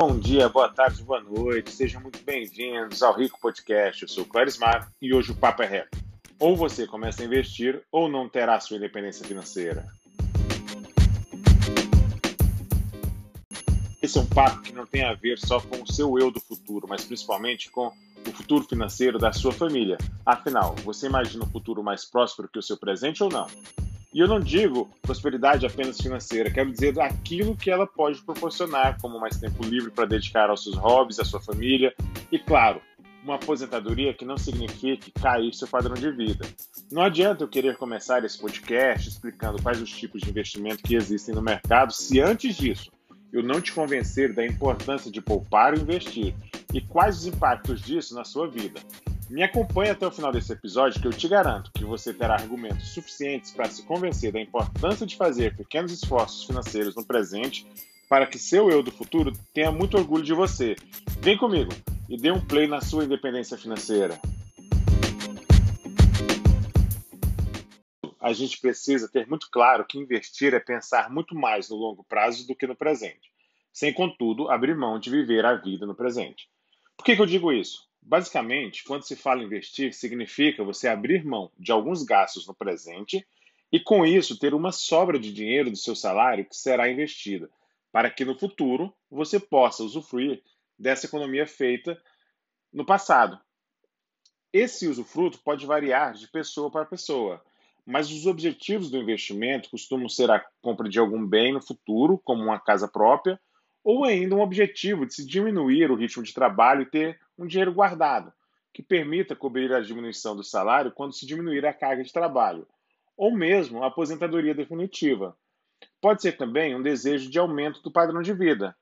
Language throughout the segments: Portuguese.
Bom dia, boa tarde, boa noite, sejam muito bem-vindos ao Rico Podcast. Eu sou o Clarismar e hoje o papo é reto. Ou você começa a investir ou não terá sua independência financeira. Esse é um papo que não tem a ver só com o seu eu do futuro, mas principalmente com o futuro financeiro da sua família. Afinal, você imagina um futuro mais próspero que o seu presente ou não? E eu não digo prosperidade apenas financeira, quero dizer aquilo que ela pode proporcionar, como mais tempo livre para dedicar aos seus hobbies, à sua família e, claro, uma aposentadoria que não signifique cair seu padrão de vida. Não adianta eu querer começar esse podcast explicando quais os tipos de investimento que existem no mercado se antes disso eu não te convencer da importância de poupar e investir e quais os impactos disso na sua vida. Me acompanhe até o final desse episódio que eu te garanto que você terá argumentos suficientes para se convencer da importância de fazer pequenos esforços financeiros no presente para que seu eu do futuro tenha muito orgulho de você. Vem comigo e dê um play na sua independência financeira. A gente precisa ter muito claro que investir é pensar muito mais no longo prazo do que no presente, sem, contudo, abrir mão de viver a vida no presente. Por que, que eu digo isso? Basicamente, quando se fala investir, significa você abrir mão de alguns gastos no presente e, com isso, ter uma sobra de dinheiro do seu salário que será investida, para que no futuro você possa usufruir dessa economia feita no passado. Esse usufruto pode variar de pessoa para pessoa, mas os objetivos do investimento costumam ser a compra de algum bem no futuro, como uma casa própria, ou ainda um objetivo de se diminuir o ritmo de trabalho e ter um dinheiro guardado, que permita cobrir a diminuição do salário quando se diminuir a carga de trabalho, ou mesmo a aposentadoria definitiva. Pode ser também um desejo de aumento do padrão de vida.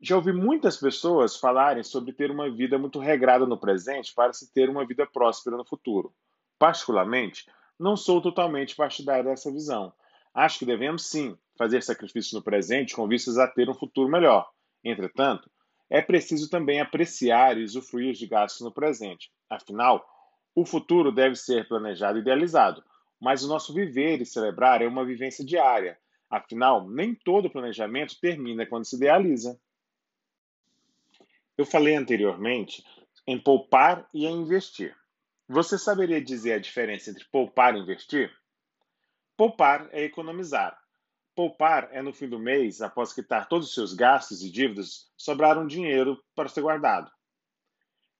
Já ouvi muitas pessoas falarem sobre ter uma vida muito regrada no presente para se ter uma vida próspera no futuro. Particularmente, não sou totalmente partidário dessa visão. Acho que devemos sim fazer sacrifícios no presente com vistas a ter um futuro melhor. Entretanto, é preciso também apreciar e usufruir de gastos no presente. Afinal, o futuro deve ser planejado e idealizado, mas o nosso viver e celebrar é uma vivência diária. Afinal, nem todo planejamento termina quando se idealiza. Eu falei anteriormente em poupar e em investir. Você saberia dizer a diferença entre poupar e investir? Poupar é economizar, Poupar é no fim do mês, após quitar todos os seus gastos e dívidas, sobrar um dinheiro para ser guardado.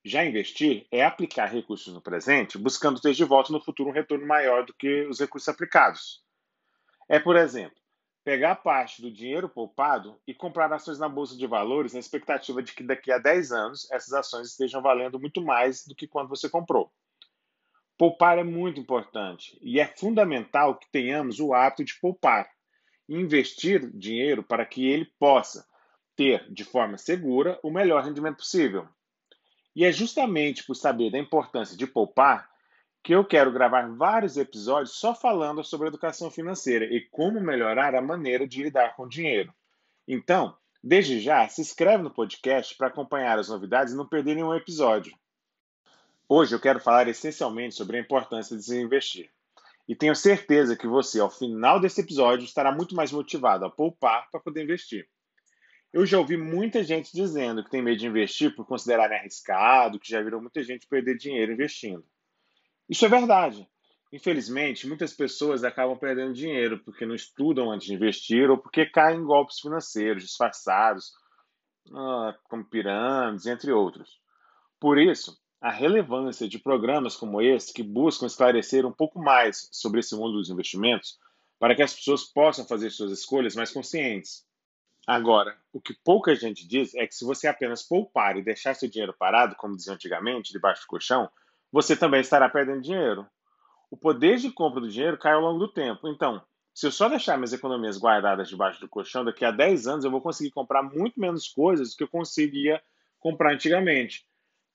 Já investir é aplicar recursos no presente, buscando ter de volta no futuro um retorno maior do que os recursos aplicados. É, por exemplo, pegar parte do dinheiro poupado e comprar ações na bolsa de valores na expectativa de que daqui a 10 anos essas ações estejam valendo muito mais do que quando você comprou. Poupar é muito importante e é fundamental que tenhamos o hábito de poupar investir dinheiro para que ele possa ter de forma segura o melhor rendimento possível. E é justamente por saber da importância de poupar que eu quero gravar vários episódios só falando sobre educação financeira e como melhorar a maneira de lidar com o dinheiro. Então, desde já, se inscreve no podcast para acompanhar as novidades e não perder nenhum episódio. Hoje eu quero falar essencialmente sobre a importância de se investir. E tenho certeza que você, ao final desse episódio, estará muito mais motivado a poupar para poder investir. Eu já ouvi muita gente dizendo que tem medo de investir por considerarem arriscado, que já viram muita gente perder dinheiro investindo. Isso é verdade. Infelizmente, muitas pessoas acabam perdendo dinheiro porque não estudam antes de investir ou porque caem em golpes financeiros disfarçados, ah, como pirâmides, entre outros. Por isso, a relevância de programas como esse, que buscam esclarecer um pouco mais sobre esse mundo dos investimentos, para que as pessoas possam fazer suas escolhas mais conscientes. Agora, o que pouca gente diz é que se você apenas poupar e deixar seu dinheiro parado, como dizia antigamente, debaixo do colchão, você também estará perdendo dinheiro. O poder de compra do dinheiro cai ao longo do tempo. Então, se eu só deixar minhas economias guardadas debaixo do colchão, daqui a 10 anos eu vou conseguir comprar muito menos coisas do que eu conseguia comprar antigamente.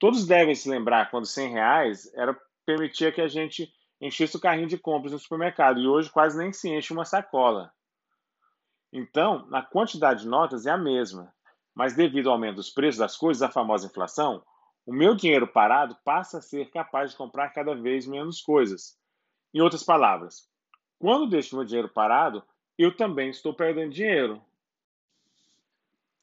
Todos devem se lembrar quando 100 reais era permitia que a gente enchesse o carrinho de compras no supermercado e hoje quase nem se enche uma sacola. Então, a quantidade de notas é a mesma, mas devido ao aumento dos preços das coisas, a famosa inflação, o meu dinheiro parado passa a ser capaz de comprar cada vez menos coisas. Em outras palavras, quando deixo meu dinheiro parado, eu também estou perdendo dinheiro.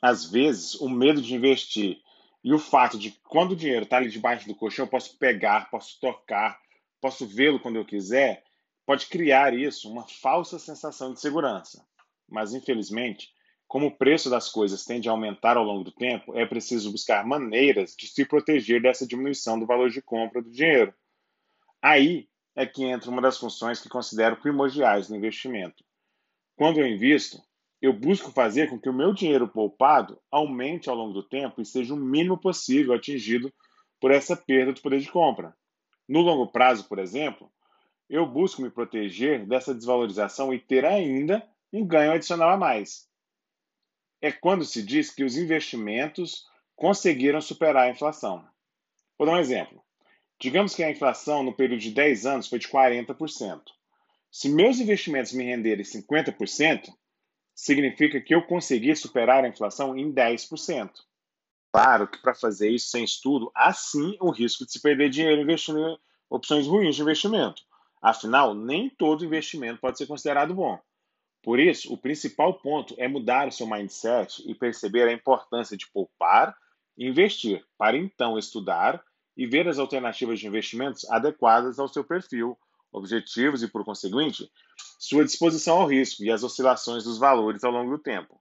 às vezes, o medo de investir e o fato de quando o dinheiro está ali debaixo do colchão, eu posso pegar, posso tocar, posso vê-lo quando eu quiser, pode criar isso, uma falsa sensação de segurança. Mas, infelizmente, como o preço das coisas tende a aumentar ao longo do tempo, é preciso buscar maneiras de se proteger dessa diminuição do valor de compra do dinheiro. Aí é que entra uma das funções que considero primordiais no investimento. Quando eu invisto, eu busco fazer com que o meu dinheiro poupado aumente ao longo do tempo e seja o mínimo possível atingido por essa perda de poder de compra. No longo prazo, por exemplo, eu busco me proteger dessa desvalorização e ter ainda um ganho adicional a mais. É quando se diz que os investimentos conseguiram superar a inflação. Vou dar um exemplo. Digamos que a inflação no período de 10 anos foi de 40%. Se meus investimentos me renderem 50%, significa que eu consegui superar a inflação em 10%. Claro que para fazer isso sem estudo, há sim o risco de se perder dinheiro investindo em opções ruins de investimento. Afinal, nem todo investimento pode ser considerado bom. Por isso, o principal ponto é mudar o seu mindset e perceber a importância de poupar e investir, para então estudar e ver as alternativas de investimentos adequadas ao seu perfil, objetivos e, por conseguinte, sua disposição ao risco e às oscilações dos valores ao longo do tempo.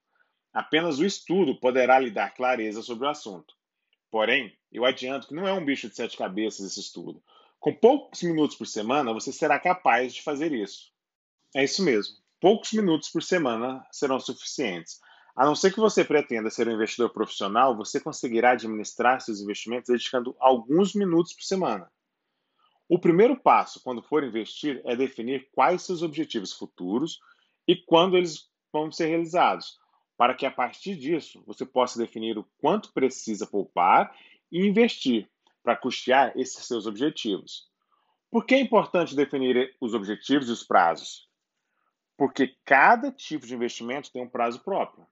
Apenas o estudo poderá lhe dar clareza sobre o assunto. Porém, eu adianto que não é um bicho de sete cabeças esse estudo. Com poucos minutos por semana, você será capaz de fazer isso. É isso mesmo. Poucos minutos por semana serão suficientes. A não ser que você pretenda ser um investidor profissional, você conseguirá administrar seus investimentos dedicando alguns minutos por semana. O primeiro passo, quando for investir, é definir quais seus objetivos futuros e quando eles vão ser realizados, para que a partir disso você possa definir o quanto precisa poupar e investir para custear esses seus objetivos. Por que é importante definir os objetivos e os prazos? Porque cada tipo de investimento tem um prazo próprio.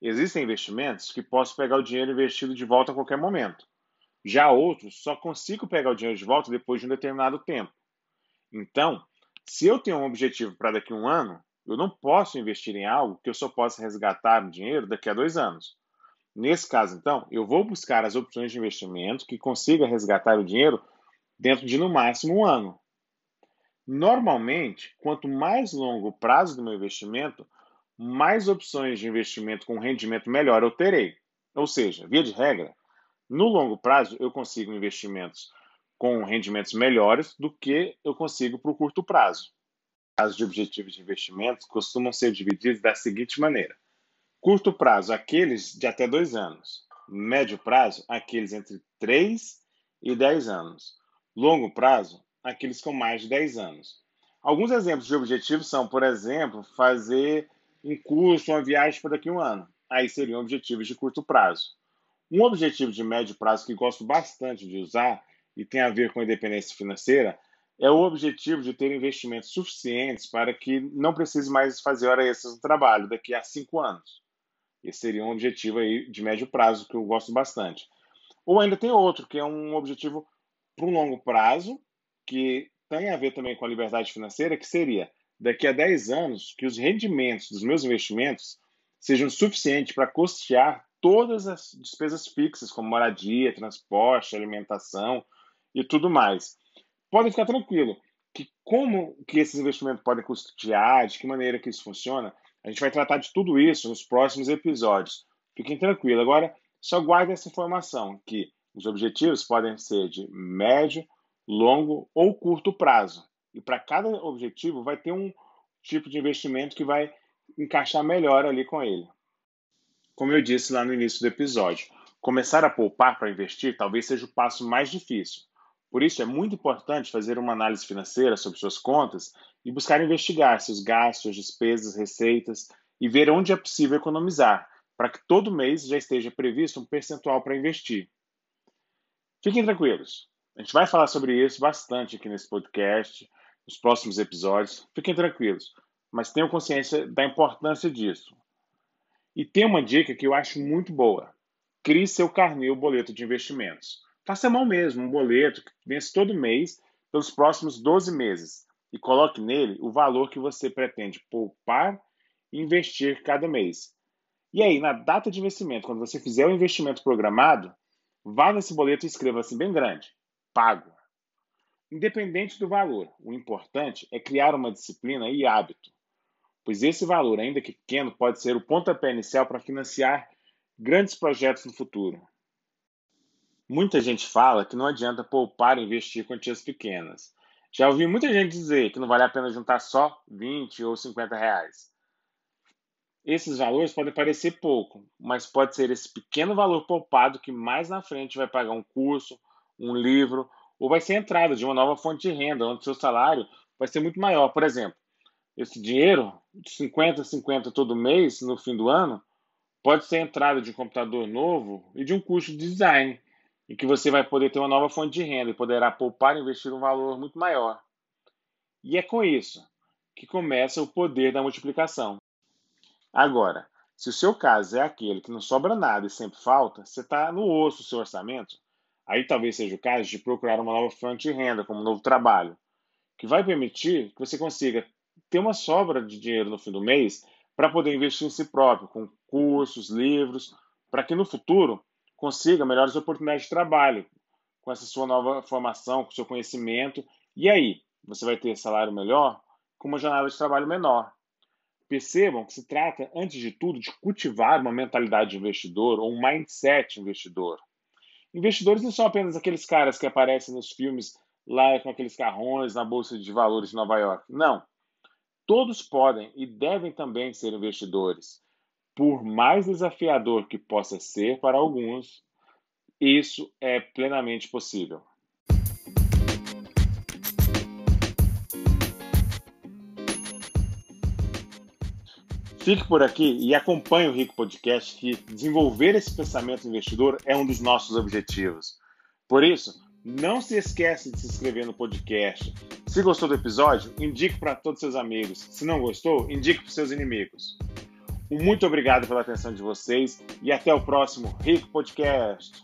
Existem investimentos que posso pegar o dinheiro investido de volta a qualquer momento. Já outros, só consigo pegar o dinheiro de volta depois de um determinado tempo. Então, se eu tenho um objetivo para daqui a um ano, eu não posso investir em algo que eu só possa resgatar o dinheiro daqui a dois anos. Nesse caso, então, eu vou buscar as opções de investimento que consiga resgatar o dinheiro dentro de no máximo um ano. Normalmente, quanto mais longo o prazo do meu investimento, mais opções de investimento com rendimento melhor eu terei. Ou seja, via de regra, no longo prazo, eu consigo investimentos com rendimentos melhores do que eu consigo para o curto prazo. As de objetivos de investimento costumam ser divididos da seguinte maneira: curto prazo, aqueles de até dois anos, médio prazo, aqueles entre 3 e 10 anos, longo prazo, aqueles com mais de 10 anos. Alguns exemplos de objetivos são, por exemplo, fazer um curso, uma viagem para daqui a um ano. Aí seriam objetivos de curto prazo. Um objetivo de médio prazo que gosto bastante de usar e tem a ver com independência financeira é o objetivo de ter investimentos suficientes para que não precise mais fazer hora extras no trabalho daqui a cinco anos. Esse seria um objetivo aí de médio prazo que eu gosto bastante. Ou ainda tem outro, que é um objetivo para um longo prazo, que tem a ver também com a liberdade financeira, que seria daqui a 10 anos que os rendimentos dos meus investimentos sejam suficientes para custear todas as despesas fixas, como moradia, transporte, alimentação e tudo mais. Podem ficar tranquilo que como que esses investimentos podem custear, de que maneira que isso funciona, a gente vai tratar de tudo isso nos próximos episódios. Fiquem tranquilos. Agora, só guardem essa informação, que os objetivos podem ser de médio, longo ou curto prazo. E para cada objetivo vai ter um tipo de investimento que vai encaixar melhor ali com ele. Como eu disse lá no início do episódio, começar a poupar para investir talvez seja o passo mais difícil. Por isso, é muito importante fazer uma análise financeira sobre suas contas e buscar investigar seus gastos, despesas, receitas e ver onde é possível economizar, para que todo mês já esteja previsto um percentual para investir. Fiquem tranquilos, a gente vai falar sobre isso bastante aqui nesse podcast, nos próximos episódios. Fiquem tranquilos, mas tenham consciência da importância disso. E tem uma dica que eu acho muito boa. Crie seu carnê, o boleto de investimentos. Faça a mão mesmo, um boleto que vence todo mês pelos próximos 12 meses e coloque nele o valor que você pretende poupar e investir cada mês. E aí, na data de investimento, quando você fizer o investimento programado, vá nesse boleto e escreva assim bem grande: pago. Independente do valor, o importante é criar uma disciplina e hábito, pois esse valor, ainda que pequeno, pode ser o pontapé inicial para financiar grandes projetos no futuro. Muita gente fala que não adianta poupar e investir quantias pequenas. Já ouvi muita gente dizer que não vale a pena juntar só 20 ou 50 reais. Esses valores podem parecer pouco, mas pode ser esse pequeno valor poupado que mais na frente vai pagar um curso, um livro, ou vai ser entrada de uma nova fonte de renda, onde seu salário vai ser muito maior. Por exemplo, esse dinheiro, de 50 a 50 todo mês, no fim do ano, pode ser entrada de um computador novo e de um curso de design, em que você vai poder ter uma nova fonte de renda e poderá poupar e investir um valor muito maior. E é com isso que começa o poder da multiplicação. Agora, se o seu caso é aquele que não sobra nada e sempre falta, você está no osso do seu orçamento, aí talvez seja o caso de procurar uma nova fonte de renda, como um novo trabalho, que vai permitir que você consiga ter uma sobra de dinheiro no fim do mês para poder investir em si próprio, com cursos, livros, para que no futuro consiga melhores oportunidades de trabalho com essa sua nova formação, com seu conhecimento. E aí, você vai ter salário melhor com uma jornada de trabalho menor. Percebam que se trata, antes de tudo, de cultivar uma mentalidade de investidor ou um mindset investidor. Investidores não são apenas aqueles caras que aparecem nos filmes lá com aqueles carrões na Bolsa de Valores de Nova York. Não. Todos podem e devem também ser investidores. Por mais desafiador que possa ser para alguns, isso é plenamente possível. Fique por aqui e acompanhe o Rico Podcast, que desenvolver esse pensamento investidor é um dos nossos objetivos. Por isso, não se esqueça de se inscrever no podcast. Se gostou do episódio, indique para todos seus amigos. Se não gostou, indique para seus inimigos. Muito obrigado pela atenção de vocês e até o próximo Rico Podcast.